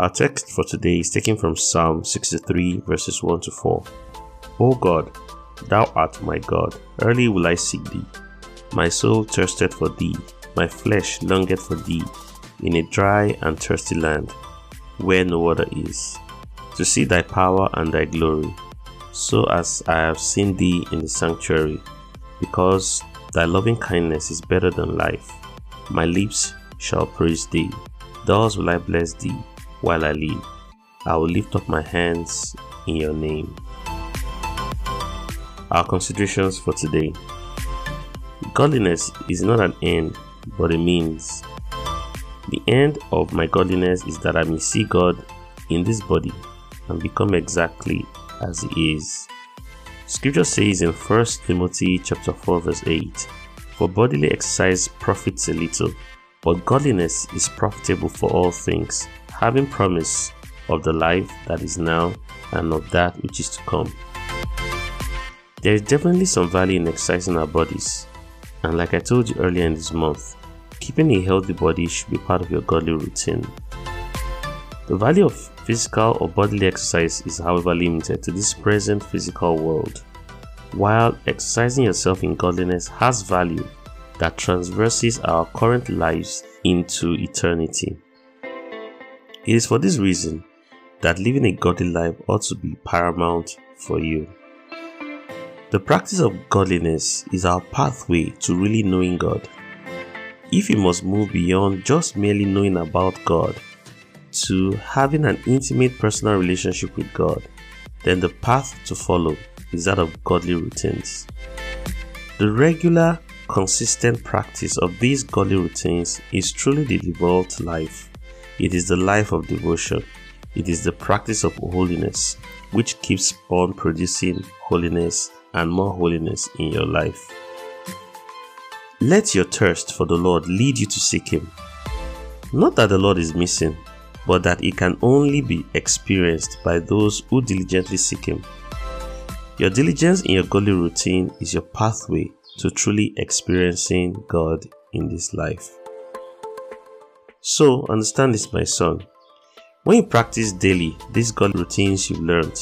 Our text for today is taken from Psalm 63, verses 1 to 4. O God, Thou art my God, early will I seek thee. My soul thirsteth for thee, my flesh longeth for thee, in a dry and thirsty land, where no water is, to see thy power and thy glory, so as I have seen thee in the sanctuary, because thy loving kindness is better than life. My lips shall praise thee. Thus will I bless thee while I live. I will lift up my hands in your name. Our considerations for today Godliness is not an end, but a means. The end of my godliness is that I may see God in this body and become exactly as He is. Scripture says in 1 Timothy chapter 4 verse 8, For bodily exercise profits a little, but godliness is profitable for all things, having promise of the life that is now and of that which is to come. There is definitely some value in exercising our bodies, and like I told you earlier in this month, keeping a healthy body should be part of your godly routine. The value of physical or bodily exercise is, however, limited to this present physical world, while exercising yourself in godliness has value that transverses our current lives into eternity. It is for this reason that living a godly life ought to be paramount for you. The practice of godliness is our pathway to really knowing God. If you must move beyond just merely knowing about God to having an intimate personal relationship with God, then the path to follow is that of godly routines. The regular, consistent practice of these godly routines is truly the devout life. It is the life of devotion. It is the practice of holiness which keeps on producing holiness and more holiness in your life. Let your thirst for the Lord lead you to seek Him. Not that the Lord is missing, but that it can only be experienced by those who diligently seek Him. Your diligence in your godly routine is your pathway to truly experiencing God in this life. So, understand this, my son. When you practice daily these God routines you've learned,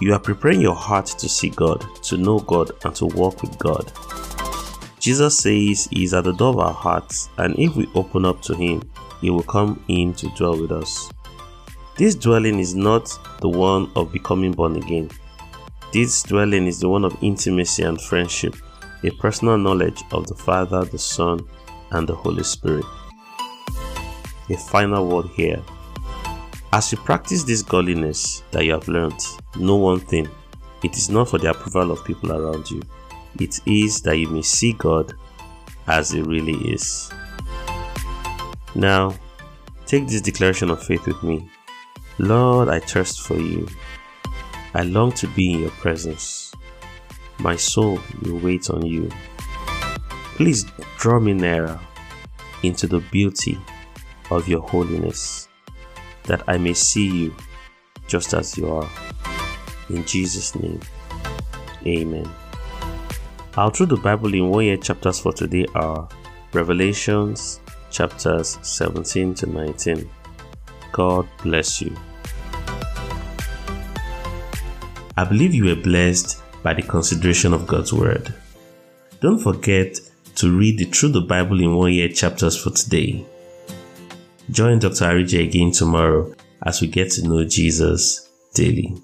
you are preparing your heart to see God, to know God, and to walk with God. Jesus says He is at the door of our hearts, and if we open up to Him, He will come in to dwell with us. This dwelling is not the one of becoming born again. This dwelling is the one of intimacy and friendship, a personal knowledge of the Father, the Son, and the Holy Spirit. A final word here as you practice this godliness that you have learned, know one thing it is not for the approval of people around you, it is that you may see God as He really is. Now, take this declaration of faith with me Lord, I thirst for you. I long to be in your presence. My soul will wait on you. Please draw me nearer into the beauty of your holiness that I may see you just as you are. In Jesus' name, Amen. Our Through the Bible in One Year chapters for today are Revelations chapters 17 to 19. God bless you. I believe you were blessed by the consideration of God's Word. Don't forget to read the Through the Bible in One Year chapters for today. Join Dr. Arije again tomorrow as we get to know Jesus daily.